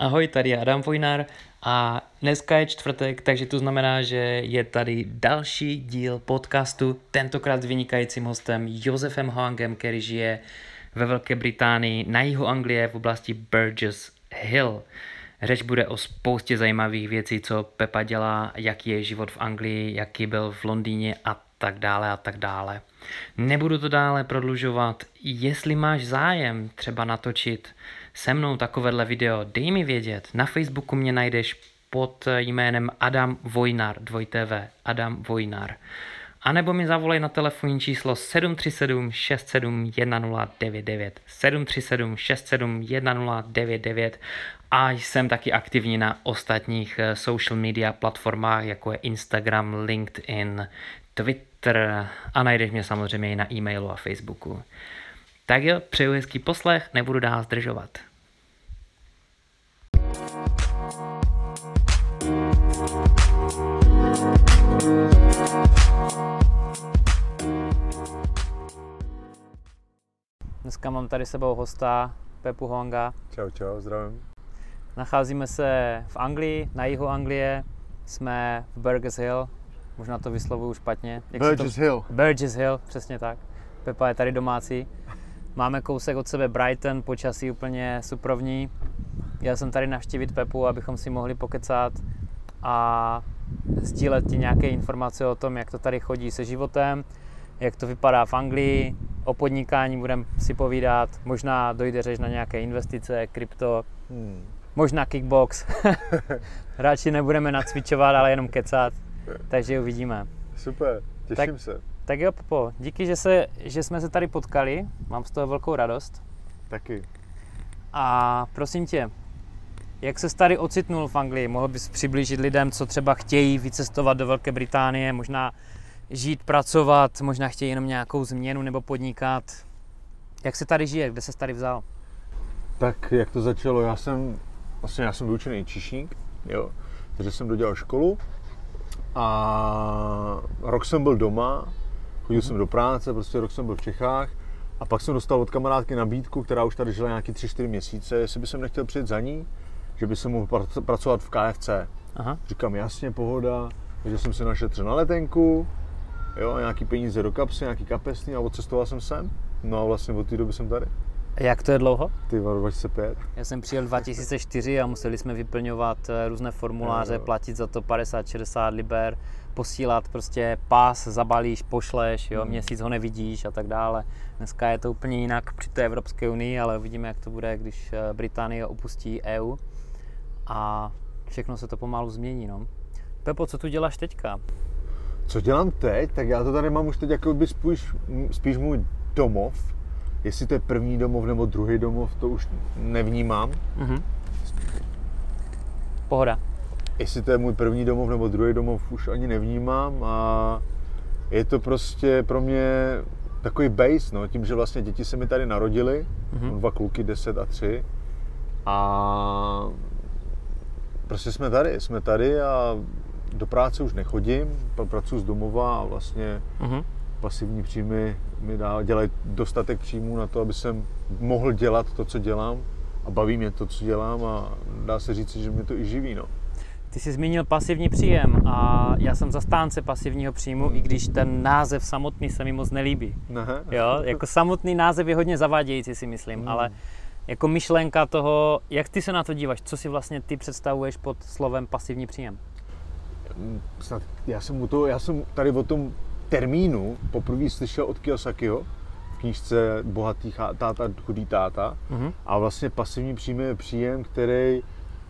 Ahoj, tady je Adam Vojnar a dneska je čtvrtek, takže to znamená, že je tady další díl podcastu, tentokrát s vynikajícím hostem Josefem Hoangem, který žije ve Velké Británii na jihu Anglie v oblasti Burgess Hill. Řeč bude o spoustě zajímavých věcí, co Pepa dělá, jaký je život v Anglii, jaký byl v Londýně a tak dále a tak dále. Nebudu to dále prodlužovat. Jestli máš zájem třeba natočit se mnou takovéhle video, dej mi vědět. Na Facebooku mě najdeš pod jménem Adam Vojnar, 2TV, Adam Vojnar. A nebo mi zavolej na telefonní číslo 737 67 1099 737 67 1099 a jsem taky aktivní na ostatních eh, social media platformách, jako je Instagram, LinkedIn, Twitter a najdeš mě samozřejmě i na e-mailu a Facebooku. Tak jo, přeju hezký poslech, nebudu dál zdržovat. Dneska mám tady sebou hosta Pepu Honga. Čau, čau, zdravím. Nacházíme se v Anglii, na jihu Anglie. Jsme v Burgess Hill, možná to vyslovuju špatně. Jak Burgess to... Hill. Burgess Hill, přesně tak. Pepa je tady domácí. Máme kousek od sebe Brighton, počasí úplně suprovní. Já jsem tady navštívit Pepu, abychom si mohli pokecat a sdílet ti nějaké informace o tom, jak to tady chodí se životem, jak to vypadá v Anglii, o podnikání budeme si povídat, možná dojde řeč na nějaké investice, krypto, hmm. možná kickbox. Radši nebudeme nacvičovat, ale jenom kecat, takže uvidíme. Super, těším tak, se. Tak jo, Popo, díky, že, se, že jsme se tady potkali, mám z toho velkou radost. Taky. A prosím tě, jak se tady ocitnul v Anglii? Mohl bys přiblížit lidem, co třeba chtějí vycestovat do Velké Británie, možná žít, pracovat, možná chtějí jenom nějakou změnu nebo podnikat. Jak se tady žije? Kde se tady vzal? Tak jak to začalo? Já jsem, vlastně já jsem vyučený čišník, jo, takže jsem dodělal školu a rok jsem byl doma, chodil jsem do práce, prostě rok jsem byl v Čechách a pak jsem dostal od kamarádky nabídku, která už tady žila nějaký 3-4 měsíce, jestli by jsem nechtěl přijet za ní, že by se mohl pracovat v KFC. Aha. Říkám, jasně, pohoda, takže jsem si našetřil na letenku, jo, nějaký peníze do kapsy, nějaký kapesný a odcestoval jsem sem. No a vlastně od té doby jsem tady. Jak to je dlouho? Ty 2005. Já jsem přijel 2004 a museli jsme vyplňovat eh, různé formuláře, jo, jo. platit za to 50-60 liber, posílat prostě pás, zabalíš, pošleš, jo, hmm. měsíc ho nevidíš a tak dále. Dneska je to úplně jinak při té Evropské unii, ale uvidíme, jak to bude, když eh, Británie opustí EU a všechno se to pomalu změní. No. Pepo, co tu děláš teďka? Co dělám teď? Tak já to tady mám už teď jako by spíš, spíš můj domov. Jestli to je první domov nebo druhý domov, to už nevnímám. Mm-hmm. Pohoda. Jestli to je můj první domov nebo druhý domov, už ani nevnímám a je to prostě pro mě takový base, no, tím, že vlastně děti se mi tady narodily, mm-hmm. dva kluky, 10 a 3 a prostě jsme tady, jsme tady a do práce už nechodím, pracuji z domova a vlastně uh-huh. pasivní příjmy mi dá, dělají dostatek příjmů na to, aby jsem mohl dělat to, co dělám a baví mě to, co dělám a dá se říct, že mě to i živí. No. Ty jsi zmínil pasivní příjem a já jsem zastánce pasivního příjmu, i když ten název samotný se mi moc nelíbí. Aha. Jo, jako samotný název je hodně zavádějící, si myslím, hmm. ale jako myšlenka toho, jak ty se na to díváš, co si vlastně ty představuješ pod slovem pasivní příjem? snad, já jsem, to, já jsem tady o tom termínu poprvé slyšel od Kiyosakiho v knížce Bohatý táta, chudý táta. Mm-hmm. A vlastně pasivní příjem je příjem, který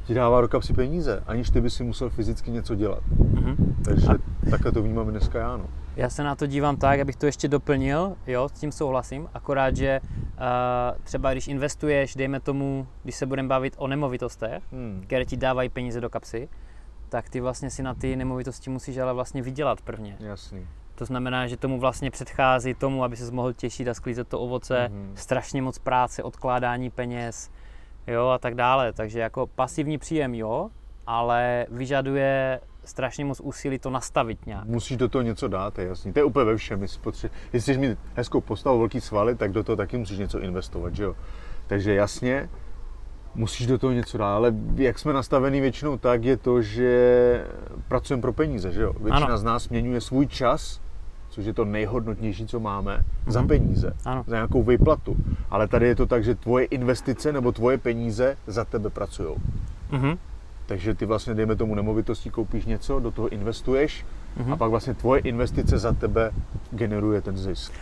ti dává do kapsy peníze, aniž ty by si musel fyzicky něco dělat. Mm-hmm. Takže a... takhle to vnímám dneska já. No. Já se na to dívám tak, abych to ještě doplnil, jo, s tím souhlasím, akorát, že uh, třeba když investuješ, dejme tomu, když se budeme bavit o nemovitostech, hmm. které ti dávají peníze do kapsy, tak ty vlastně si na ty nemovitosti musíš ale vlastně vydělat prvně. Jasný. To znamená, že tomu vlastně předchází tomu, aby se mohl těšit a sklízet to ovoce, mm-hmm. strašně moc práce, odkládání peněz, jo, a tak dále. Takže jako pasivní příjem, jo, ale vyžaduje strašně moc úsilí to nastavit nějak. Musíš do toho něco dát, je jasný. To je úplně ve všem. Jestli, potře- jestli chceš mít hezkou postavu, velký svaly, tak do toho taky musíš něco investovat, že jo. Takže jasně, musíš do toho něco dát, ale jak jsme nastavení většinou tak, je to, že pracujeme pro peníze, že jo? Většina Ano. z nás směňuje svůj čas, což je to nejhodnotnější, co máme, Mhm. za peníze, Ano. za nějakou výplatu. Ale tady je to tak, že tvoje investice nebo tvoje peníze za tebe pracují. Mhm. Takže ty vlastně, dejme tomu nemovitostí, koupíš něco, do toho investuješ Mhm. a pak vlastně tvoje investice za tebe generuje ten zisk.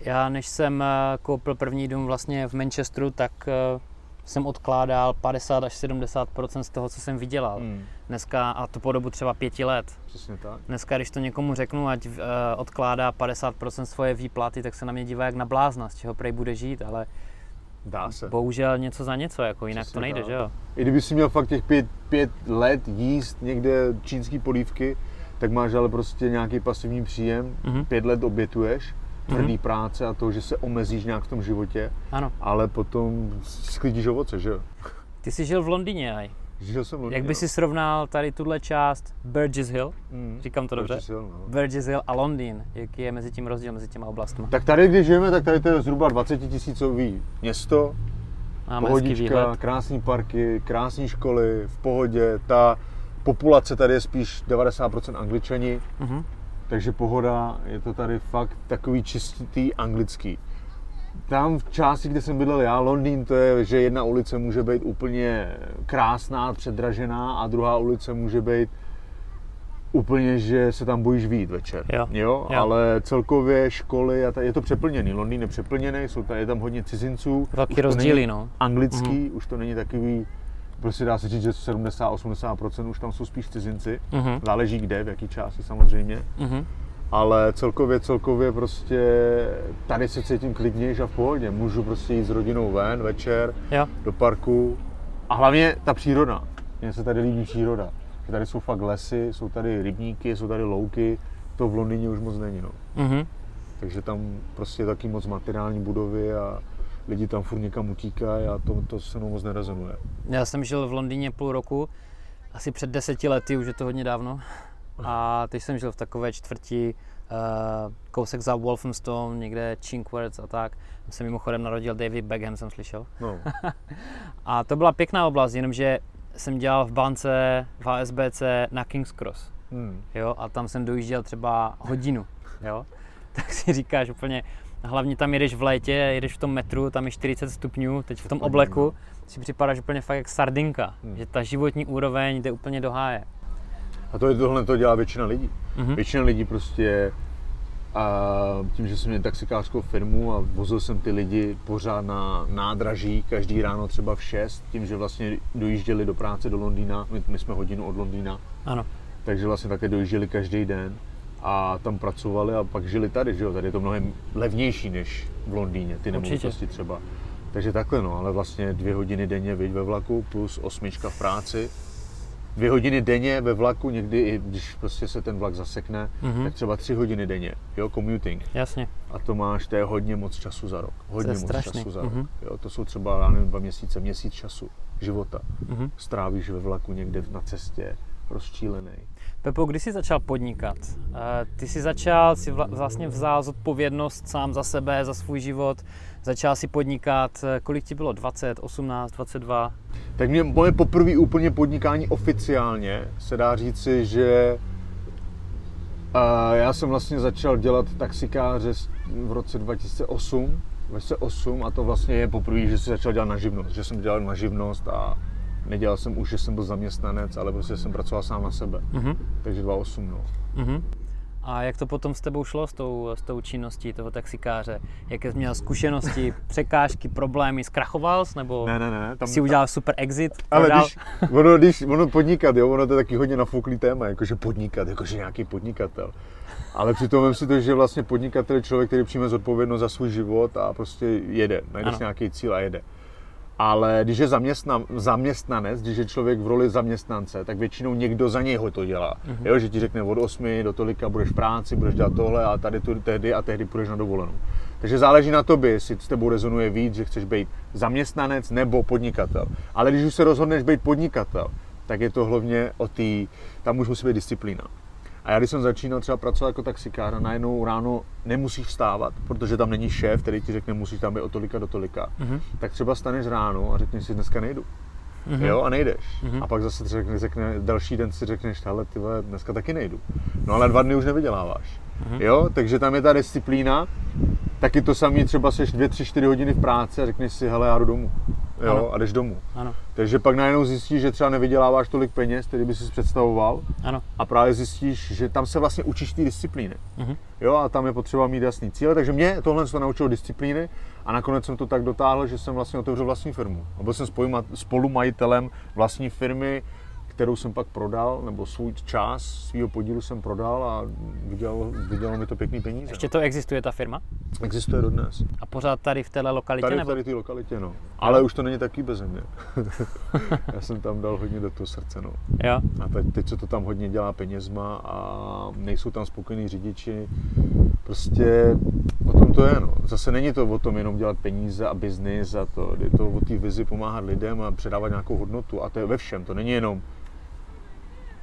Já než jsem eh, koupil první dům vlastně v Manchesteru, tak eh, jsem odkládal 50 až 70% z toho, co jsem vydělal. Hmm. Dneska, a to po dobu třeba pěti let. Přesně tak. Dneska, když to někomu řeknu, ať uh, odkládá 50% svoje výplaty, tak se na mě dívá jak na blázna, z čeho prej bude žít, ale Dá se. bohužel něco za něco, jako jinak Přesně to nejde, tak. že jo? I kdyby si měl fakt těch pět, pět let jíst někde čínský polívky, tak máš ale prostě nějaký pasivní příjem, Mhm. pět let obětuješ, tvrdý práce a to, že se omezíš nějak v tom životě, Ano. ale potom sklidíš ovoce, že jo? Ty jsi žil v Londýně, aj. Žil jsem v Londýně, Jak by si srovnal tady tuhle část Burgess Hill, Mm. říkám to dobře? Určitě Sil, no. Burgess Hill a Londýn, jaký je mezi tím rozdíl, mezi těma oblastmi? Tak tady, když žijeme, tak tady to je zhruba 20 tisícový město, Máme pohodička, krásné parky, krásné školy, v pohodě. Ta populace tady je spíš 90% angličani, Mhm. Takže pohoda, je to tady fakt takový čistý anglický. Tam v části, kde jsem bydlel já, Londýn, to je, že jedna ulice může být úplně krásná, předražená a druhá ulice může být úplně, že se tam bojíš výjít večer. Jo, jo? jo. Ale celkově školy, a ta, je to přeplněný. Londýn je přeplněný, jsou tady, je tam hodně cizinců. Velký rozdíly, no. Anglický, už to není takový, prostě dá se říct, že 70-80% už tam jsou spíš cizinci. Mhm. Záleží kde, v jaký části samozřejmě. Mhm. Ale celkově, celkově prostě tady se cítím klidnější a v pohodě. Můžu prostě jít s rodinou ven večer Jo. do parku. A hlavně ta příroda. Mně se tady líbí příroda. Že tady jsou fakt lesy, jsou tady rybníky, jsou tady louky. To v Londýně už moc není. No. Mhm. Takže tam prostě taky moc materiální budovy a lidi tam furt někam utíkají a to, to se mnou moc nerezonuje. Já jsem žil v Londýně půl roku, asi před deseti lety, už je to hodně dávno. A teď jsem žil v takové čtvrti, uh, kousek za Wolfenstone, někde Chinkworth a tak. Tam se mimochodem narodil David Beckham, jsem slyšel. No. A to byla pěkná oblast, jenomže jsem dělal v bance v HSBC na King's Cross. Hmm. Jo, a tam jsem dojížděl třeba hodinu. Jo. Tak si říkáš úplně, hlavně tam jedeš v létě, jedeš v tom metru, tam je 40 stupňů, teď v tom obleku si připadáš úplně fakt jak sardinka, Hmm. že ta životní úroveň jde úplně do háje. A to je tohle to dělá většina lidí. Mhm. Většina lidí prostě a tím, že jsem měl taxikářskou firmu a vozil jsem ty lidi pořád na nádraží, každý ráno třeba v 6, tím, že vlastně dojížděli do práce do Londýna, my, my jsme hodinu od Londýna, Ano. takže vlastně také dojížděli každý den a tam pracovali a pak žili tady, že jo, tady je to mnohem levnější než v Londýně, ty nemovitosti třeba. Takže takhle no, ale vlastně dvě hodiny denně viď ve vlaku plus osmička v práci. Dvě hodiny denně ve vlaku, někdy i když prostě se ten vlak zasekne, Mhm. tak třeba tři hodiny denně, jo, commuting. Jasně. A to máš, to je hodně moc času za rok. Hodně moc strašný. času za rok. Mhm. Jo, to jsou třeba, já nevím, dva měsíce, měsíc času života. Mhm. Strávíš ve vlaku někde na cestě, rozčílený. Pepo, kdy jsi začal podnikat? Eh, Ty jsi začal, si vla- vlastně vzal zodpovědnost sám za sebe, za svůj život, začal si podnikat, eh, kolik ti bylo, 20, 18, 22? Tak mě moje poprvé úplně podnikání oficiálně se dá říci, že uh, já jsem vlastně začal dělat taxikáře v roce 2008, 2008 a to vlastně je poprvé, že jsem začal dělat na živnost, že jsem dělal na živnost a nedělal jsem už, že jsem byl zaměstnanec, ale prostě jsem pracoval sám na sebe. Mhm. Takže 2008, no. Mhm. A jak to potom s tebou šlo s tou, s tou činností toho taxikáře? Jaké jsi měl zkušenosti, překážky, problémy, zkrachoval jsi, nebo Ne, ne, ne. Tam, jsi udělal super exit? Ale když, ono, když, ono podnikat, jo, ono to je taky hodně nafouklý téma, jakože podnikat, jakože nějaký podnikatel. Ale přitom vem si to, že vlastně podnikatel je člověk, který přijme zodpovědnost za svůj život a prostě jede, najde si nějaký cíl a jede. Ale když je zaměstnan, zaměstnanec, když je člověk v roli zaměstnance, tak většinou někdo za něj ho to dělá. Mhm. Jo, že ti řekne od 8 do tolika budeš v práci, budeš dělat tohle a tady tu, tehdy a tehdy půjdeš na dovolenou. Takže záleží na tobě, jestli s tebou rezonuje víc, že chceš být zaměstnanec nebo podnikatel. Ale když už se rozhodneš být podnikatel, tak je to hlavně o té, tam už musí být disciplína. A já když jsem začínal třeba pracovat jako taxikář a najednou ráno nemusíš vstávat, protože tam není šéf, který ti řekne, musíš tam být od tolika do tolika, Mhm. tak třeba staneš ráno a řekneš si, dneska nejdu. mm-hmm. jo, a nejdeš. Mm-hmm. A pak zase řekne, řekne, další den si řekneš, hele, ty vole, dneska taky nejdu. No ale dva dny už nevyděláváš. Mm-hmm. Jo, takže tam je ta disciplína, taky to samé třeba seš dvě, tři, čtyři hodiny v práci a řekneš si, hele, já jdu domů. Jo, ano. a jdeš domů. Ano. Takže pak najednou zjistíš, že třeba nevyděláváš tolik peněz, který by si představoval. Ano. A právě zjistíš, že tam se vlastně učíš té disciplíny. Uh-huh. Jo, a tam je potřeba mít jasný cíle. Takže mě tohle se naučilo disciplíny a nakonec jsem to tak dotáhl, že jsem vlastně otevřel vlastní firmu. A byl jsem spolumajitelem vlastní firmy, kterou jsem pak prodal, nebo svůj čas svého podílu jsem prodal a vydělalo, vydělalo mi to pěkný peníze. Ještě to existuje, ta firma? Existuje dodnes. A pořád tady v téhle lokalitě? Tady, nebo? tady v té lokalitě, no. Ale jo. už to není taky bez mě. Já jsem tam dal hodně do toho srdce, no. Jo. A teď, teď se to tam hodně dělá penězma a nejsou tam spokojení řidiči. Prostě o tom to je, no. Zase není to o tom jenom dělat peníze a biznis a to. Je to o té vizi pomáhat lidem a předávat nějakou hodnotu. A to je ve všem. To není jenom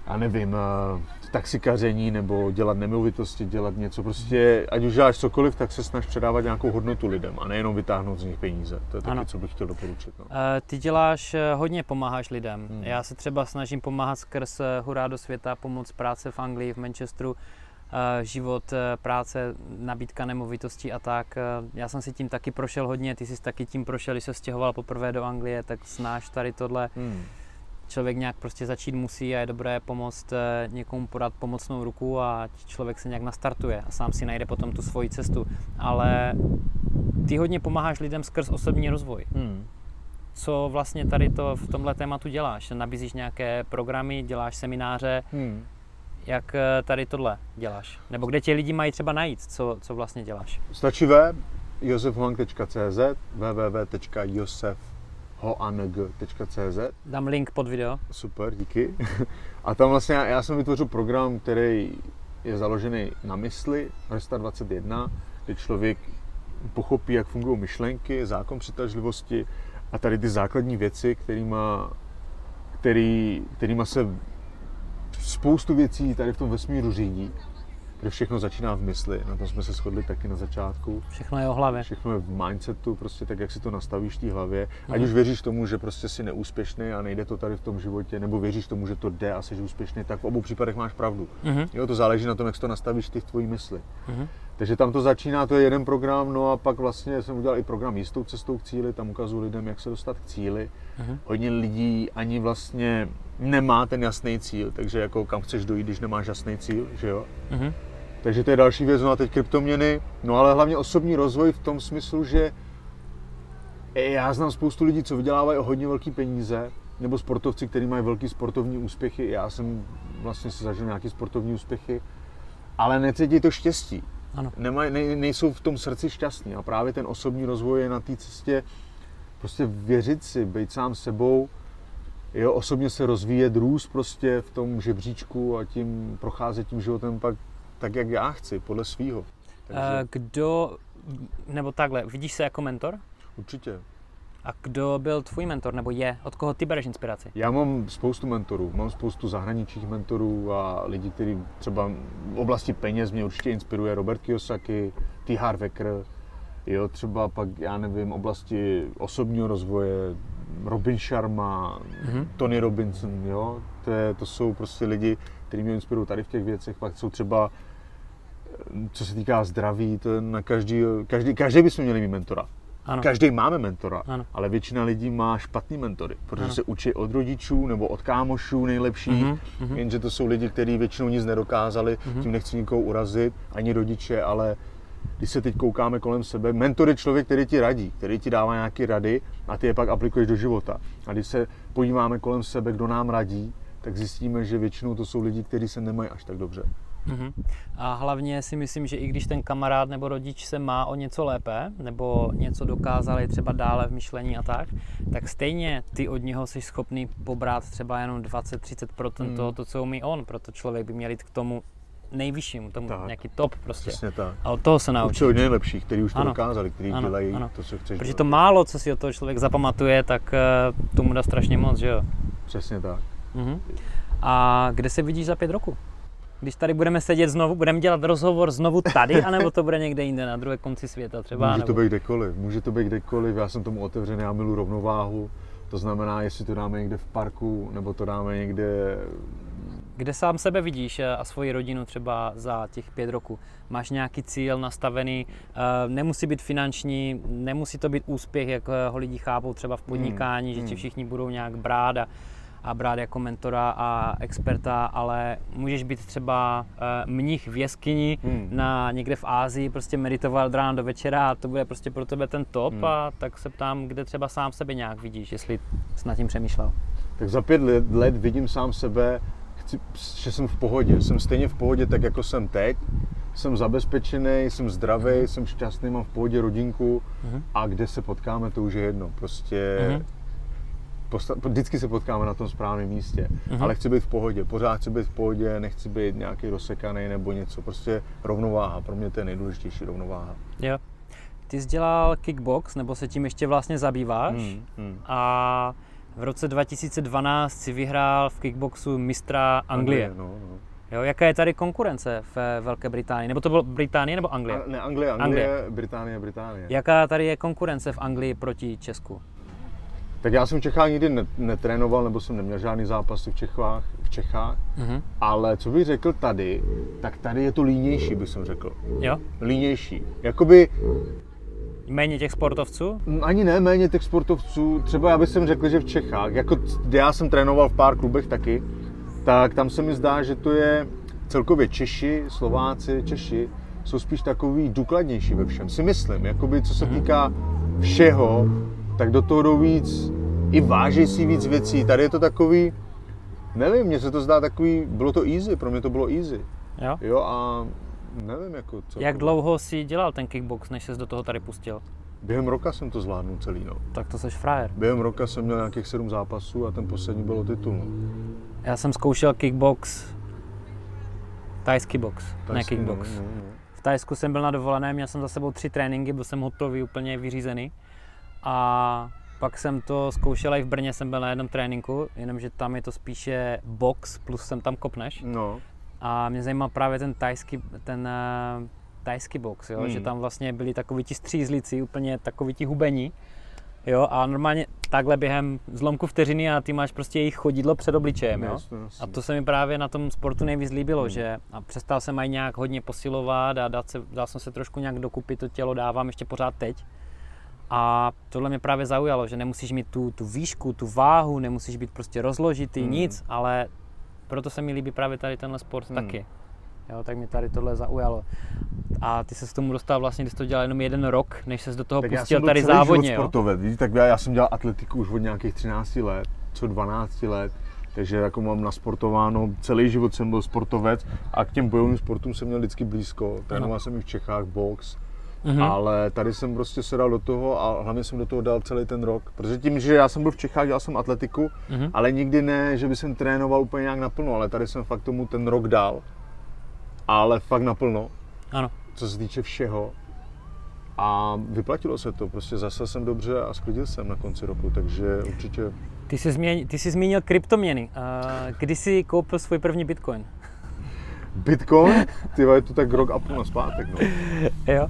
já nevím, eh, taxikaření nebo dělat nemovitosti, dělat něco. Prostě, ať už děláš cokoliv, tak se snaž předávat nějakou hodnotu lidem a nejenom vytáhnout z nich peníze. To je taky, ano. co bych chtěl doporučit. No. Eh, ty děláš, eh, hodně pomáháš lidem. Hmm. Já se třeba snažím pomáhat skrz Hurá do světa, pomoc práce v Anglii, v Manchesteru, život, práce, nabídka nemovitostí a tak. Já jsem si tím taky prošel hodně, ty jsi taky tím prošel, když se stěhoval poprvé do Anglie, tak znáš tady tohle. Hmm člověk nějak prostě začít musí a je dobré pomoct eh, někomu podat pomocnou ruku a člověk se nějak nastartuje a sám si najde potom tu svoji cestu. Ale ty hodně pomáháš lidem skrz osobní rozvoj. Hmm. Co vlastně tady to v tomhle tématu děláš? Nabízíš nějaké programy, děláš semináře? Hmm. Jak eh, tady tohle děláš? Nebo kde tě lidi mají třeba najít? Co, co vlastně děláš? Stačí web josefhang.cz www.josef hoang.cz. Dám link pod video. Super, díky. A tam vlastně já, já jsem vytvořil program, který je založený na mysli, Resta 21, kde člověk pochopí, jak fungují myšlenky, zákon přitažlivosti a tady ty základní věci, kterýma, který, kterýma se spoustu věcí tady v tom vesmíru řídí kde všechno začíná v mysli, na tom jsme se shodli taky na začátku. Všechno je o hlavě. Všechno je v mindsetu, prostě tak, jak si to nastavíš v té hlavě. Mm. Ať už věříš tomu, že prostě jsi neúspěšný a nejde to tady v tom životě, nebo věříš tomu, že to jde a jsi úspěšný, tak v obou případech máš pravdu. Mm. Jo, to záleží na tom, jak si to nastavíš ty v tvojí mysli. Mm. Takže tam to začíná, to je jeden program, no a pak vlastně jsem udělal i program jistou cestou k cíli, tam ukazuju lidem, jak se dostat k cíli. Uh-huh. Hodně lidí ani vlastně nemá ten jasný cíl, takže jako kam chceš dojít, když nemáš jasný cíl, že jo? Uh-huh. Takže to je další věc, no a teď kryptoměny, no ale hlavně osobní rozvoj v tom smyslu, že já znám spoustu lidí, co vydělávají o hodně velké peníze, nebo sportovci, kteří mají velké sportovní úspěchy. Já jsem vlastně si zažil nějaké sportovní úspěchy, ale necítí to štěstí. Ano. Nemaj, ne, nejsou v tom srdci šťastní a právě ten osobní rozvoj je na té cestě prostě věřit si, být sám sebou, jo, osobně se rozvíjet, růst prostě v tom žebříčku a tím procházet tím životem pak tak, jak já chci, podle svýho. Takže... Kdo, nebo takhle, vidíš se jako mentor? Určitě. A kdo byl tvůj mentor, nebo je? Od koho ty bereš inspiraci? Já mám spoustu mentorů. Mám spoustu zahraničních mentorů a lidí, kteří třeba v oblasti peněz mě určitě inspiruje. Robert Kiyosaki, T. Harv Eker, jo, třeba pak, já nevím, oblasti osobního rozvoje, Robin Sharma, mm-hmm. Tony Robinson, jo. To, je, to jsou prostě lidi, kteří mě inspirují tady v těch věcech. Pak jsou třeba co se týká zdraví, to na každý, každý, každý bychom měli mít mentora. Ano. Každý máme mentora, ano. ale většina lidí má špatný mentory, protože ano. se učí od rodičů nebo od kámošů nejlepší, uh-huh, uh-huh. jenže to jsou lidi, kteří většinou nic nedokázali, uh-huh. tím nechci nikoho urazit, ani rodiče, ale když se teď koukáme kolem sebe, mentor je člověk, který ti radí, který ti dává nějaké rady a ty je pak aplikuješ do života. A když se podíváme kolem sebe, kdo nám radí, tak zjistíme, že většinou to jsou lidi, kteří se nemají až tak dobře. Uh-huh. A hlavně si myslím, že i když ten kamarád nebo rodič se má o něco lépe, nebo něco dokázali třeba dále v myšlení a tak, tak stejně ty od něho jsi schopný pobrat třeba jenom 20-30% hmm. toho, to, co umí on, proto člověk by měl jít k tomu nejvyššímu, tomu tak. nějaký top prostě. Přesně tak. A od toho se naučí. od nejlepších, kteří už to ano. dokázali, kteří ano. dělají ano. to, co chceš Protože dělat. to málo, co si od toho člověk zapamatuje, tak uh, tomu dá strašně moc, že jo? Přesně tak. Uh-huh. A kde se vidíš za pět roku? Když tady budeme sedět znovu, budeme dělat rozhovor znovu tady, anebo to bude někde jinde, na druhé konci světa třeba? Může nebo... to být kdekoliv, může to být kdekoliv, já jsem tomu otevřený, já milu rovnováhu, To znamená, jestli to dáme někde v parku, nebo to dáme někde kde sám sebe vidíš eh, a svoji rodinu třeba za těch pět roků? Máš nějaký cíl nastavený, eh, nemusí být finanční, nemusí to být úspěch, jak eh, ho lidi chápou třeba v podnikání, hmm. že ti hmm. všichni budou nějak brát a, a brát jako mentora a experta, ale můžeš být třeba mnich v jeskyni hmm. na někde v Ázii, prostě meditovat od rána do večera a to bude prostě pro tebe ten top hmm. a tak se ptám, kde třeba sám sebe nějak vidíš, jestli jsi nad tím přemýšlel. Tak za pět let, let vidím sám sebe chci, že jsem v pohodě. Jsem stejně v pohodě, tak jako jsem teď. Jsem zabezpečený, jsem zdravý, jsem šťastný, mám v pohodě rodinku mm. a kde se potkáme, to už je jedno. Prostě mm. Posta- vždycky se potkáme na tom správném místě, mm. ale chci být v pohodě. Pořád chci být v pohodě, nechci být nějaký rozsekaný nebo něco. Prostě rovnováha, pro mě to je nejdůležitější rovnováha. Jo. Ty jsi dělal kickbox, nebo se tím ještě vlastně zabýváš mm. Mm. a v roce 2012 si vyhrál v kickboxu mistra Anglie. Anglie no, no. Jo, jaká je tady konkurence v Velké Británii? Nebo to bylo Británie nebo Anglie? A, ne, Anglie, Anglie, Anglie, Británie, Británie. Jaká tady je konkurence v Anglii proti Česku? Tak já jsem v Čechách nikdy netrénoval, nebo jsem neměl žádný zápasy v Čechách, v Čechách, mm-hmm. ale co bych řekl tady, tak tady je to línější, bych jsem řekl. Jo? Línější. Jakoby Méně těch sportovců? Mm, ani ne méně těch sportovců. Třeba já bych řekl, že v Čechách, jako já jsem trénoval v pár klubech taky, tak tam se mi zdá, že to je celkově Češi, Slováci, Češi jsou spíš takový důkladnější ve všem, si myslím. Jakoby co se mhm. týká všeho, tak do toho jdou víc, i váží si víc věcí. Tady je to takový, nevím, mně se to zdá takový, bylo to easy, pro mě to bylo easy. Jo? Jo a nevím, jako co. Jak dlouho jsi dělal ten kickbox, než jsi do toho tady pustil? Během roka jsem to zvládnul celý, no. Tak to jsi frajer. Během roka jsem měl nějakých sedm zápasů a ten poslední byl titul, no. Já jsem zkoušel kickbox, tajský box, tajský, ne kickbox. No, no, no. V Tajsku jsem byl na dovolené, měl jsem za sebou tři tréninky, byl jsem hotový, úplně vyřízený. A pak jsem to zkoušel i v Brně, jsem byl na jednom tréninku, jenomže tam je to spíše box, plus jsem tam kopneš. No. A mě zajímal právě ten tajský, ten uh, tajský box, jo? Hmm. že tam vlastně byli takoví ti střízlici, úplně takoví ti hubení. Jo, a normálně takhle během zlomku vteřiny a ty máš prostě jejich chodidlo před obličejem, jo? Jasně, jasně. A to se mi právě na tom sportu nejvíc líbilo, hmm. že a přestal jsem aj nějak hodně posilovat a dát se, dal jsem se trošku nějak dokupy, to tělo dávám ještě pořád teď. A tohle mě právě zaujalo, že nemusíš mít tu, tu výšku, tu váhu, nemusíš být prostě rozložitý, hmm. nic, ale proto se mi líbí právě tady tenhle sport hmm. taky. Jo, tak mě tady tohle zaujalo. A ty se s tomu dostal vlastně, když jsi to dělal jenom jeden rok, než se do toho tak pustil tady závodně. sportovec, víš, tak já, já jsem dělal atletiku už od nějakých 13 let, co 12 let, takže jako mám nasportováno, celý život jsem byl sportovec a k těm bojovým sportům jsem měl vždycky blízko. Trénoval jsem i v Čechách box, Mm-hmm. Ale tady jsem prostě se dal do toho a hlavně jsem do toho dal celý ten rok. Protože tím, že já jsem byl v Čechách, dělal jsem atletiku, mm-hmm. ale nikdy ne, že by jsem trénoval úplně nějak naplno, ale tady jsem fakt tomu ten rok dal. Ale fakt naplno. Ano. Co se týče všeho. A vyplatilo se to, prostě zase jsem dobře a sklidil jsem na konci roku, takže určitě... Ty jsi, změnil, ty jsi zmínil kryptoměny. Kdy jsi koupil svůj první bitcoin? Bitcoin, ty je to tak rok a půl na zpátek, no. Jo.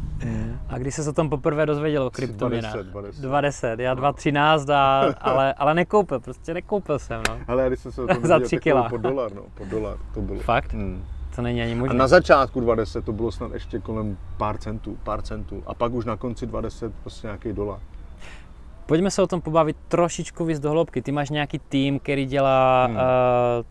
A když se o tom poprvé dozvěděl o kryptoměnách? 20, 20. 20, já 2,13, a, ale, ale nekoupil, prostě nekoupil jsem, no. Ale když jsem se o tom Za 3 kila. Po dolar, no, po dolar to bylo. Fakt? Hmm. To není ani možné. A na začátku 20 to bylo snad ještě kolem pár centů, pár centů. A pak už na konci 20 prostě nějaký dolar. Pojďme se o tom pobavit trošičku víc do hloubky. Ty máš nějaký tým, který dělá hmm. uh,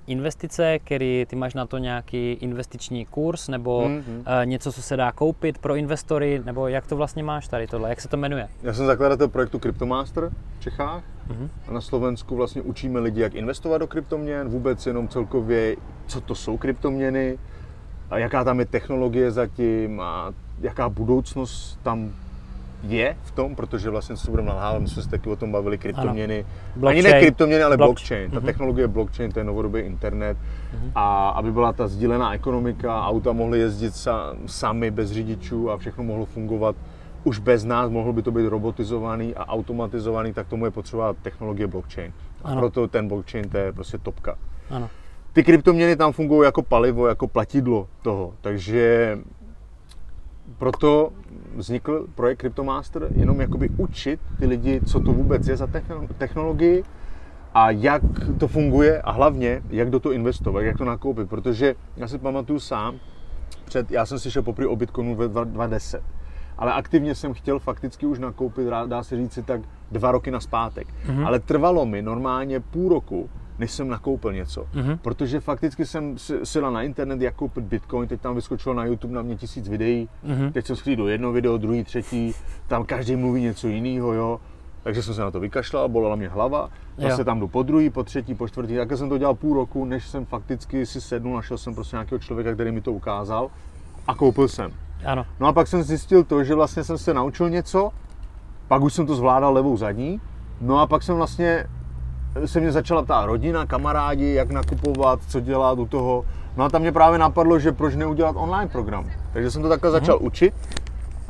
investice, který, ty máš na to nějaký investiční kurz nebo hmm. uh, něco, co se dá koupit pro investory, nebo jak to vlastně máš tady tohle, jak se to jmenuje? Já jsem zakladatel projektu Cryptomaster v Čechách hmm. a na Slovensku vlastně učíme lidi, jak investovat do kryptoměn, vůbec jenom celkově, co to jsou kryptoměny, a jaká tam je technologie zatím a jaká budoucnost tam je v tom, protože vlastně se budeme nalhávat, my jsme se taky o tom bavili, kryptoměny, ani ne kryptoměny, ale blockchain. blockchain. Ta mm-hmm. technologie blockchain, to je novodobý internet mm-hmm. a aby byla ta sdílená ekonomika, auta mohly jezdit sa, sami bez řidičů a všechno mohlo fungovat už bez nás, mohlo by to být robotizovaný a automatizovaný, tak tomu je potřeba technologie blockchain. A ano. proto ten blockchain to je prostě topka. Ano. Ty kryptoměny tam fungují jako palivo, jako platidlo toho, takže proto vznikl projekt Cryptomaster, jenom jakoby učit ty lidi, co to vůbec je za technologii a jak to funguje a hlavně, jak do toho investovat, jak to nakoupit, protože já si pamatuju sám, před, já jsem si šel poprvé o Bitcoinu ve 2010, ale aktivně jsem chtěl fakticky už nakoupit, dá se říct si tak dva roky na zpátek. Mm-hmm. Ale trvalo mi normálně půl roku, než jsem nakoupil něco. Mm-hmm. Protože fakticky jsem sila na internet, jak koupit Bitcoin, teď tam vyskočilo na YouTube na mě tisíc videí, mm-hmm. teď jsem schlídl jedno video, druhý, třetí, tam každý mluví něco jiného, jo. Takže jsem se na to vykašlal, bolela mě hlava, zase tam jdu po druhý, po třetí, po čtvrtý. Takhle jsem to dělal půl roku, než jsem fakticky si sednul, našel jsem prostě nějakého člověka, který mi to ukázal a koupil jsem. Ano. No a pak jsem zjistil to, že vlastně jsem se naučil něco, pak už jsem to zvládal levou zadní, no a pak jsem vlastně se mě začala ptát rodina, kamarádi, jak nakupovat, co dělat u toho. No a tam mě právě napadlo, že proč neudělat online program. Takže jsem to takhle začal mm-hmm. učit.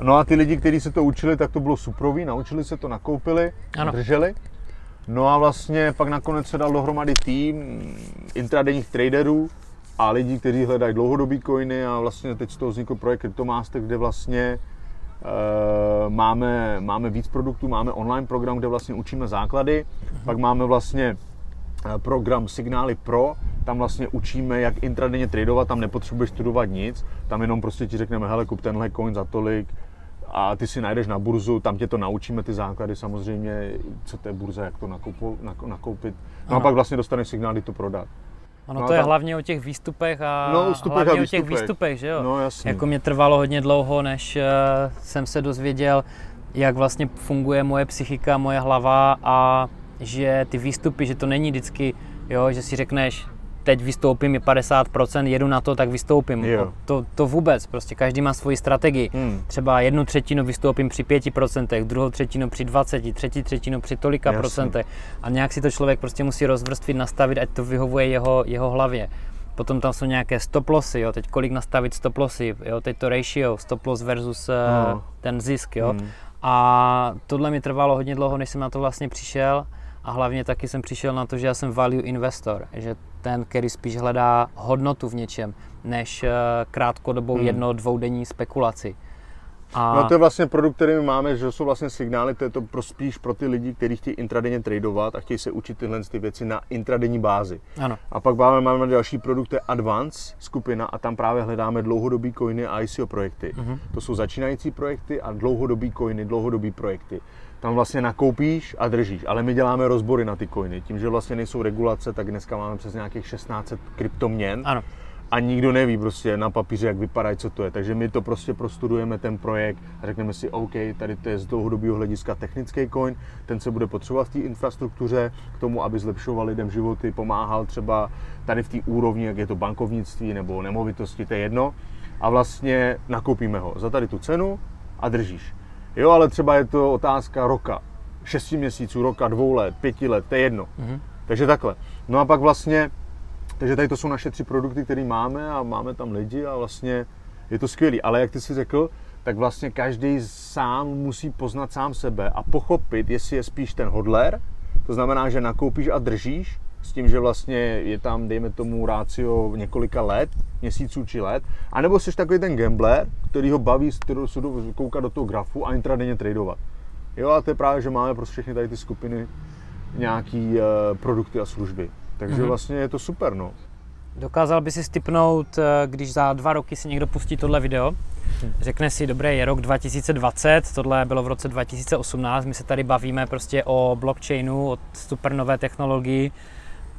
No a ty lidi, kteří se to učili, tak to bylo suprový, naučili se to, nakoupili, ano. drželi. No a vlastně pak nakonec se dal dohromady tým intradenních traderů a lidí, kteří hledají dlouhodobý coiny a vlastně teď z toho vznikl projekt Cryptomaster, kde vlastně máme, máme víc produktů, máme online program, kde vlastně učíme základy, mhm. pak máme vlastně eh, program Signály Pro, tam vlastně učíme, jak intradenně tradovat, tam nepotřebuješ studovat nic, tam jenom prostě ti řekneme, hele, kup tenhle coin za tolik, a ty si najdeš na burzu, tam tě to naučíme, ty základy samozřejmě, co to je burza, jak to nakoupit. No ano. a pak vlastně dostaneš signál, kdy to prodat. Ono no to je tam... hlavně o těch výstupech a no, hlavně a o těch výstupech, že jo? No, jasně. Jako mě trvalo hodně dlouho, než uh, jsem se dozvěděl, jak vlastně funguje moje psychika, moje hlava a že ty výstupy, že to není vždycky, jo, že si řekneš, teď vystoupím je 50%, jedu na to, tak vystoupím. Jo. To, to vůbec, prostě každý má svoji strategii. Hmm. Třeba jednu třetinu vystoupím při 5%, druhou třetinu při 20, třetí třetinu při tolika Jasný. procentech. A nějak si to člověk prostě musí rozvrstvit, nastavit, ať to vyhovuje jeho, jeho hlavě. Potom tam jsou nějaké stop lossy, jo, teď kolik nastavit stop lossy, jo, teď to ratio, stop loss versus no. ten zisk, jo. Hmm. A tohle mi trvalo hodně dlouho, než jsem na to vlastně přišel a hlavně taky jsem přišel na to, že já jsem value investor, že ten, který spíš hledá hodnotu v něčem, než eh, krátkodobou hmm. jedno, dvoudenní spekulaci. A... No to je vlastně produkt, který my máme, že jsou vlastně signály, to je to pro spíš pro ty lidi, kteří chtějí intradenně tradovat a chtějí se učit tyhle ty věci na intradenní bázi. Ano. A pak máme, máme další produkt, to je Advance skupina a tam právě hledáme dlouhodobý coiny a ICO projekty. Uh-huh. To jsou začínající projekty a dlouhodobý coiny, dlouhodobý projekty tam vlastně nakoupíš a držíš. Ale my děláme rozbory na ty coiny. Tím, že vlastně nejsou regulace, tak dneska máme přes nějakých 1600 kryptoměn. Ano. A nikdo neví prostě na papíře, jak vypadá, co to je. Takže my to prostě prostudujeme, ten projekt, a řekneme si, OK, tady to je z dlouhodobého hlediska technický coin, ten se bude potřebovat v té infrastruktuře k tomu, aby zlepšoval lidem životy, pomáhal třeba tady v té úrovni, jak je to bankovnictví nebo nemovitosti, to je jedno. A vlastně nakoupíme ho za tady tu cenu a držíš. Jo, ale třeba je to otázka roka, šesti měsíců, roka, dvou let, pěti let, to je jedno. Mm-hmm. Takže takhle. No a pak vlastně, takže tady to jsou naše tři produkty, které máme a máme tam lidi a vlastně je to skvělý. Ale jak ty si řekl, tak vlastně každý sám musí poznat sám sebe a pochopit, jestli je spíš ten hodler, to znamená, že nakoupíš a držíš, s tím, že vlastně je tam, dejme tomu, rácio několika let, měsíců či let, anebo jsi takový ten gambler, který ho baví, který se koukat do toho grafu a intradenně tradovat. Jo, a to je právě, že máme pro všechny tady ty skupiny nějaký uh, produkty a služby. Takže mm-hmm. vlastně je to super, no. Dokázal by si stipnout, eh, když za dva roky si někdo pustí tohle video, hm. řekne si, dobré, je rok 2020, tohle bylo v roce 2018, my se tady bavíme prostě o blockchainu, o super nové technologii,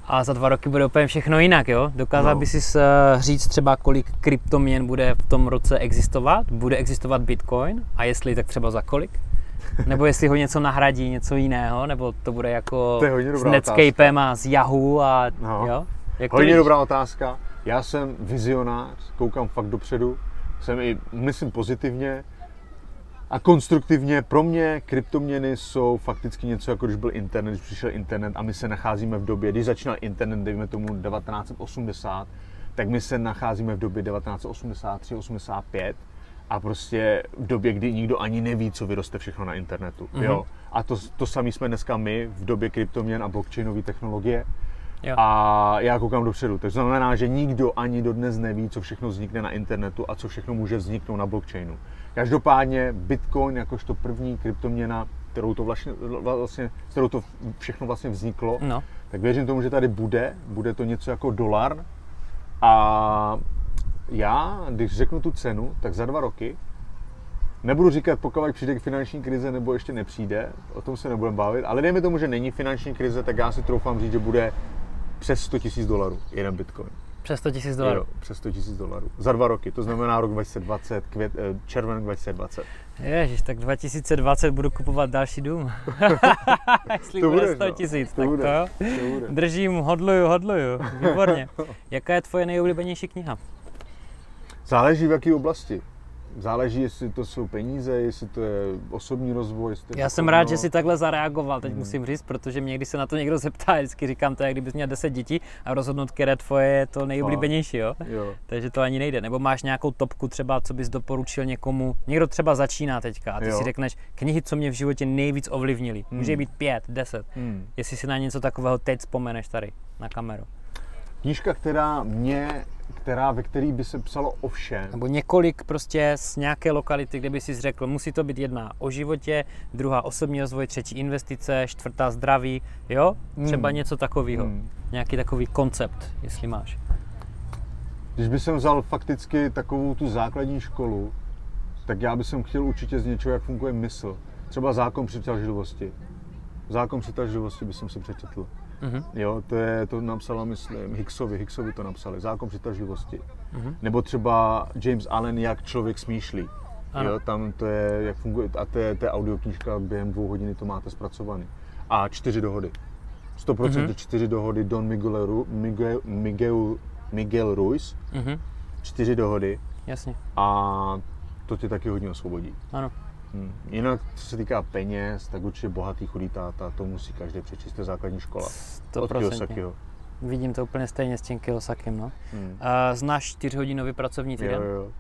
a za dva roky bude úplně všechno jinak, jo? Dokázal no. by si eh, říct třeba, kolik kryptoměn bude v tom roce existovat? Bude existovat Bitcoin? A jestli, tak třeba za kolik? Nebo jestli ho něco nahradí, něco jiného? Nebo to bude jako to s Netscapem otázka. a s Yahoo a no. jo? Jak hodně dobrá otázka. Já jsem vizionář, koukám fakt dopředu, jsem i, myslím pozitivně, a konstruktivně pro mě kryptoměny jsou fakticky něco jako když byl internet, když přišel internet a my se nacházíme v době, když začínal internet, dejme tomu 1980, tak my se nacházíme v době 1983, 85 a prostě v době, kdy nikdo ani neví, co vyroste všechno na internetu. Mm-hmm. Jo? A to, to sami jsme dneska my v době kryptoměn a blockchainové technologie. Jo. A já koukám dopředu. To znamená, že nikdo ani dodnes neví, co všechno vznikne na internetu a co všechno může vzniknout na blockchainu. Každopádně Bitcoin jakožto první kryptoměna, kterou to vlastně, vlastně, kterou to všechno vlastně vzniklo, no. tak věřím tomu, že tady bude, bude to něco jako dolar a já, když řeknu tu cenu, tak za dva roky, nebudu říkat, pokud přijde k finanční krize nebo ještě nepřijde, o tom se nebudeme bavit, ale dejme tomu, že není finanční krize, tak já si troufám říct, že bude přes 100 000 dolarů jeden bitcoin. Přes 100 000 dolarů? Jo, přes 100 000 dolarů. Za dva roky, to znamená rok 2020, květ, eh, červen 2020. Ježiš, tak 2020 budu kupovat další dům. Jestli to bude 100 tisíc, no. tak bude, to, to bude. Držím, hodluju, hodluju. Výborně. Jaká je tvoje nejoblíbenější kniha? Záleží v jaké oblasti záleží, jestli to jsou peníze, jestli to je osobní rozvoj. Jestli Já jsem rád, že jsi takhle zareagoval, teď hmm. musím říct, protože mě, když se na to někdo zeptá, vždycky říkám to, jak kdybys měl 10 dětí a rozhodnout, které tvoje je to nejoblíbenější, jo? jo? Takže to ani nejde. Nebo máš nějakou topku třeba, co bys doporučil někomu, někdo třeba začíná teďka a ty jo. si řekneš, knihy, co mě v životě nejvíc ovlivnili. Hmm. Může být pět, deset. Hmm. Jestli si na něco takového teď vzpomeneš tady na kameru. Knížka, která mě která, ve který by se psalo o všem. Nebo několik prostě z nějaké lokality, kde by si řekl, musí to být jedna o životě, druhá osobní rozvoj, třetí investice, čtvrtá zdraví, jo? Třeba hmm. něco takového. Hmm. Nějaký takový koncept, jestli máš. Když bych vzal fakticky takovou tu základní školu, tak já bych chtěl určitě z něčeho, jak funguje mysl. Třeba zákon přitažlivosti. Zákon přitažlivosti bych si přečetl. Mm-hmm. Jo, to, je, to napsala, myslím, Hicksovi, Hicksovi to napsali, zákon přitažlivosti. Mm-hmm. Nebo třeba James Allen, jak člověk smýšlí. Ano. Jo, tam to je, jak funguje, a to je, to je audioknížka, během dvou hodiny to máte zpracovaný. A čtyři dohody. 100% mm-hmm. čtyři dohody Don Miguel, Miguel, Miguel, Miguel Ruiz. Mm-hmm. Čtyři dohody. Jasně. A to tě taky hodně osvobodí. Ano. Hmm. Jinak, co se týká peněz, tak určitě bohatý chudý táta, to musí každý přečíst, to základní škola. To Od Kiyosakiho. Vidím to úplně stejně s tím Kiyosakim, no. Hmm. Znáš čtyřhodinový pracovní týden? Jo, jo.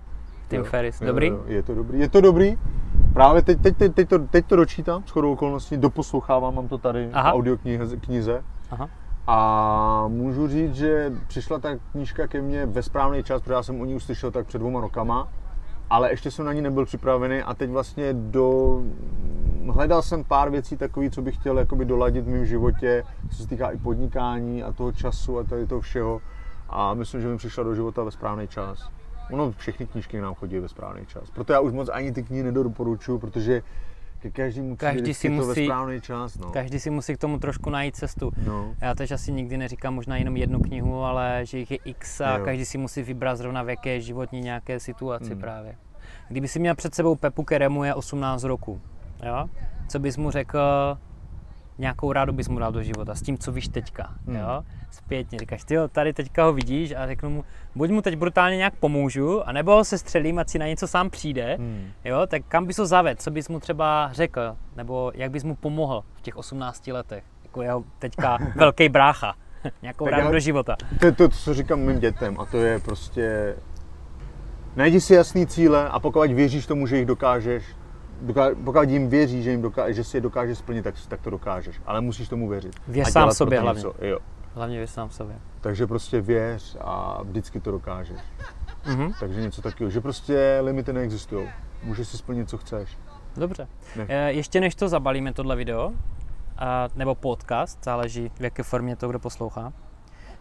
Tim Ferris, dobrý? Jo, jo, je to dobrý, je to dobrý. Právě teď, teď, teď, teď, to, teď to dočítám, shodou okolností, doposlouchávám, mám to tady Aha. v audioknize. Aha. A můžu říct, že přišla ta knížka ke mně ve správný čas, protože já jsem o ní uslyšel tak před dvouma rokama ale ještě jsem na ní nebyl připravený a teď vlastně do... hledal jsem pár věcí takových, co bych chtěl jakoby doladit v mém životě, co se týká i podnikání a toho času a tady toho všeho a myslím, že mi přišla do života ve správný čas. Ono, všechny knížky nám chodí ve správný čas. Proto já už moc ani ty knihy nedoporučuju, protože ke každému každý si musí, to čas. No. Každý si musí k tomu trošku najít cestu. No. Já teď asi nikdy neříkám možná jenom jednu knihu, ale že jich je x a jo. každý si musí vybrat zrovna v jaké životní nějaké situaci hmm. právě. Kdyby si měl před sebou Pepu, kterému je 18 roku, jo? co bys mu řekl, nějakou rádu bys mu dal do života s tím, co víš teďka. Hmm. Jo? Zpětně říkáš, ty tady teďka ho vidíš a řeknu mu, buď mu teď brutálně nějak pomůžu, anebo ho se střelím, ať si na něco sám přijde, hmm. jo? tak kam bys ho zavedl, co bys mu třeba řekl, nebo jak bys mu pomohl v těch 18 letech, jako jeho teďka velký brácha, nějakou tak rádu já, do života. To je to, co říkám mým dětem a to je prostě Najdi si jasný cíle a pokud věříš tomu, že jich dokážeš, pokud jim věříš, že, jim doká, že si je dokážeš splnit, tak, tak to dokážeš. Ale musíš tomu věřit. Věř a sám sobě hlavně. Něco. Jo. Hlavně věř sám sobě. Takže prostě věř a vždycky to dokážeš. Mm-hmm. Takže něco takového, že prostě limity neexistují. Můžeš si splnit, co chceš. Dobře. Ne. Eh, ještě než to zabalíme, tohle video, nebo podcast, záleží v jaké formě to kdo poslouchá,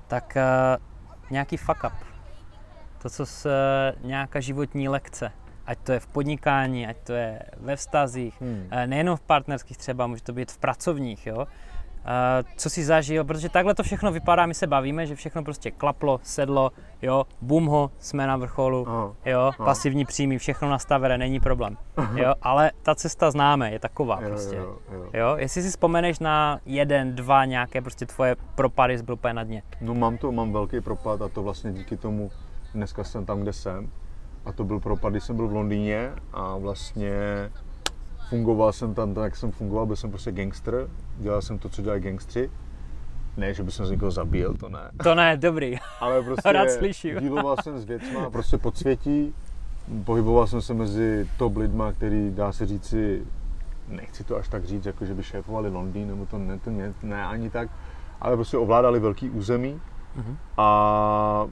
tak eh, nějaký fuck up to, co se nějaká životní lekce, ať to je v podnikání, ať to je ve vztazích, hmm. Eh, nejenom v partnerských třeba, může to být v pracovních, jo. Eh, co si zažil, protože takhle to všechno vypadá, my se bavíme, že všechno prostě klaplo, sedlo, jo, bum ho, jsme na vrcholu, aha, jo, aha. pasivní příjmy, všechno nastavené, není problém, jo, ale ta cesta známe, je taková jo, prostě, jo, jo. jo, jestli si vzpomeneš na jeden, dva nějaké prostě tvoje propady z na dně. No mám to, mám velký propad a to vlastně díky tomu, dneska jsem tam, kde jsem. A to byl propad, když jsem byl v Londýně a vlastně fungoval jsem tam tak, jak jsem fungoval, byl jsem prostě gangster, dělal jsem to, co dělají gangstři. Ne, že bych se někoho zabil, to ne. To ne, dobrý. Ale prostě Rád slyším. díloval jsem s věcma, prostě podsvětí. Pohyboval jsem se mezi top lidma, který dá se říci, nechci to až tak říct, jako že by šéfovali Londýn, nebo to ne, to ne, ne ani tak, ale prostě ovládali velký území. Mm-hmm. A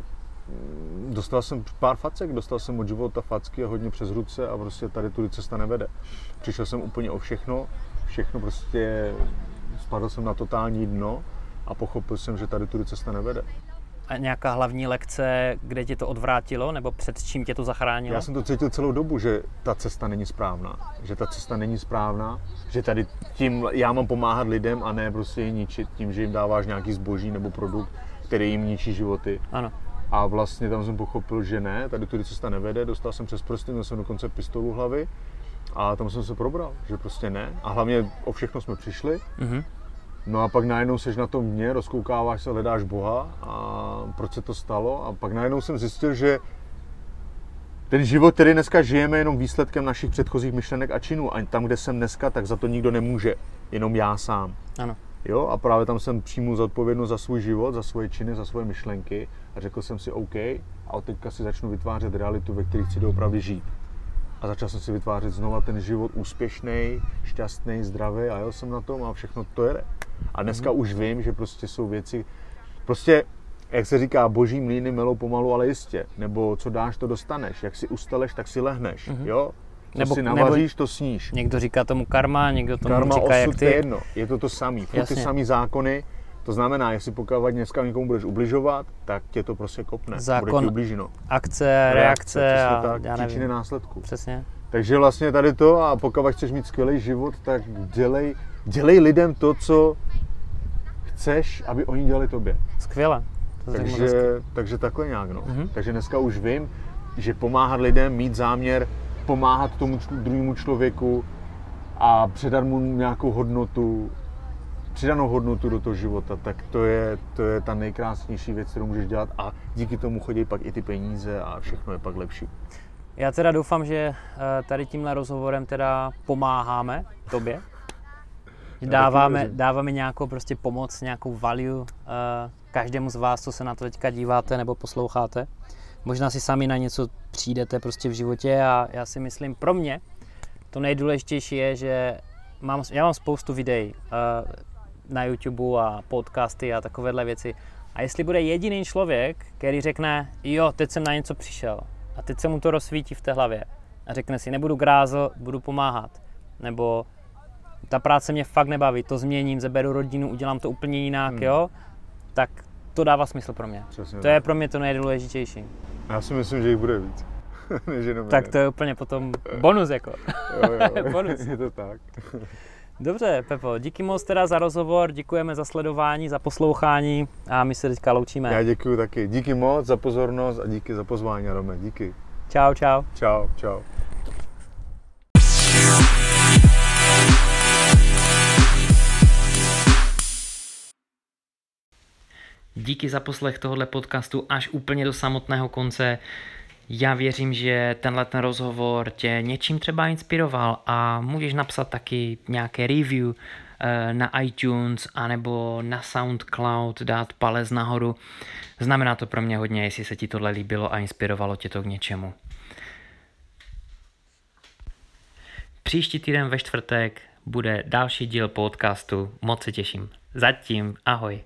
dostal jsem pár facek, dostal jsem od života facky a hodně přes ruce a prostě tady tudy cesta nevede. Přišel jsem úplně o všechno, všechno prostě, spadl jsem na totální dno a pochopil jsem, že tady tudy cesta nevede. A nějaká hlavní lekce, kde tě to odvrátilo, nebo před čím tě to zachránilo? Já jsem to cítil celou dobu, že ta cesta není správná. Že ta cesta není správná, že tady tím já mám pomáhat lidem a ne prostě je ničit tím, že jim dáváš nějaký zboží nebo produkt, který jim ničí životy. Ano. A vlastně tam jsem pochopil, že ne, tady tudy cesta nevede, dostal jsem přes prsty, měl jsem dokonce pistolu v hlavy a tam jsem se probral, že prostě ne. A hlavně o všechno jsme přišli. Mhm. No a pak najednou seš na tom mě, rozkoukáváš se, hledáš Boha a proč se to stalo. A pak najednou jsem zjistil, že ten život, který dneska žijeme, je jenom výsledkem našich předchozích myšlenek a činů. A tam, kde jsem dneska, tak za to nikdo nemůže. Jenom já sám. Ano. Jo, a právě tam jsem přijmu zodpovědnost za svůj život, za svoje činy, za svoje myšlenky a řekl jsem si OK a od teďka si začnu vytvářet realitu, ve které chci doopravdy žít. A začal jsem si vytvářet znova ten život úspěšný, šťastný, zdravý a jel jsem na tom a všechno to jede. A dneska už vím, že prostě jsou věci, prostě jak se říká, boží mlýny melou pomalu, ale jistě. Nebo co dáš, to dostaneš. Jak si ustaleš, tak si lehneš. Jo? Co Nebo- si nebo- navaříš, to sníš. Někdo říká tomu karma, někdo tomu Karma, říká, jak osud, to je ty. jedno. Je to to samý. Furt ty samý zákony. To znamená, jestli pokud dneska někomu budeš ubližovat, tak tě to prostě kopne. Zákon Bude ti ublíženo. Akce, reakce přesně a tak, já nevím. následků. Přesně. Takže vlastně tady to a pokud chceš mít skvělý život, tak dělej, dělej lidem to, co chceš, aby oni dělali tobě. Skvěle. To Takže, takže takhle nějak, no. Mhm. Takže dneska už vím, že pomáhat lidem, mít záměr, pomáhat tomu druhému člověku a předat mu nějakou hodnotu, přidanou hodnotu do toho života, tak to je, to je ta nejkrásnější věc, kterou můžeš dělat a díky tomu chodí pak i ty peníze a všechno je pak lepší. Já teda doufám, že eh, tady tímhle rozhovorem teda pomáháme tobě. Dáváme, dáváme nějakou prostě pomoc, nějakou value eh, každému z vás, co se na to teďka díváte nebo posloucháte. Možná si sami na něco přijdete prostě v životě a já si myslím, pro mě to nejdůležitější je, že mám, já mám spoustu videí eh, na YouTube a podcasty a takovéhle věci. A jestli bude jediný člověk, který řekne, jo, teď jsem na něco přišel a teď se mu to rozsvítí v té hlavě a řekne si, nebudu grázl, budu pomáhat. Nebo ta práce mě fakt nebaví, to změním, zeberu rodinu, udělám to úplně jinak, Hmm. jo, tak to dává smysl pro mě. Přesně To je pro mě to nejdůležitější. Já si myslím, že jich bude víc. Než jenom Tak jeden. to je úplně potom bonus jako. jo, jo. bonus. je to tak. Dobře, Pepo, díky moc teda za rozhovor, děkujeme za sledování, za poslouchání a my se teďka loučíme. Já děkuji taky. Díky moc za pozornost a díky za pozvání, Rome. Díky. Čau, čau. Čau, čau. Díky za poslech tohohle podcastu až úplně do samotného konce. Já věřím, že tenhle ten rozhovor tě něčím třeba inspiroval a můžeš napsat taky nějaké review eh, na iTunes anebo na SoundCloud, dát palec nahoru. Znamená to pro mě hodně, jestli se ti tohle líbilo a inspirovalo tě to k něčemu. Příští týden ve čtvrtek bude další díl podcastu. Moc se těším. Zatím ahoj.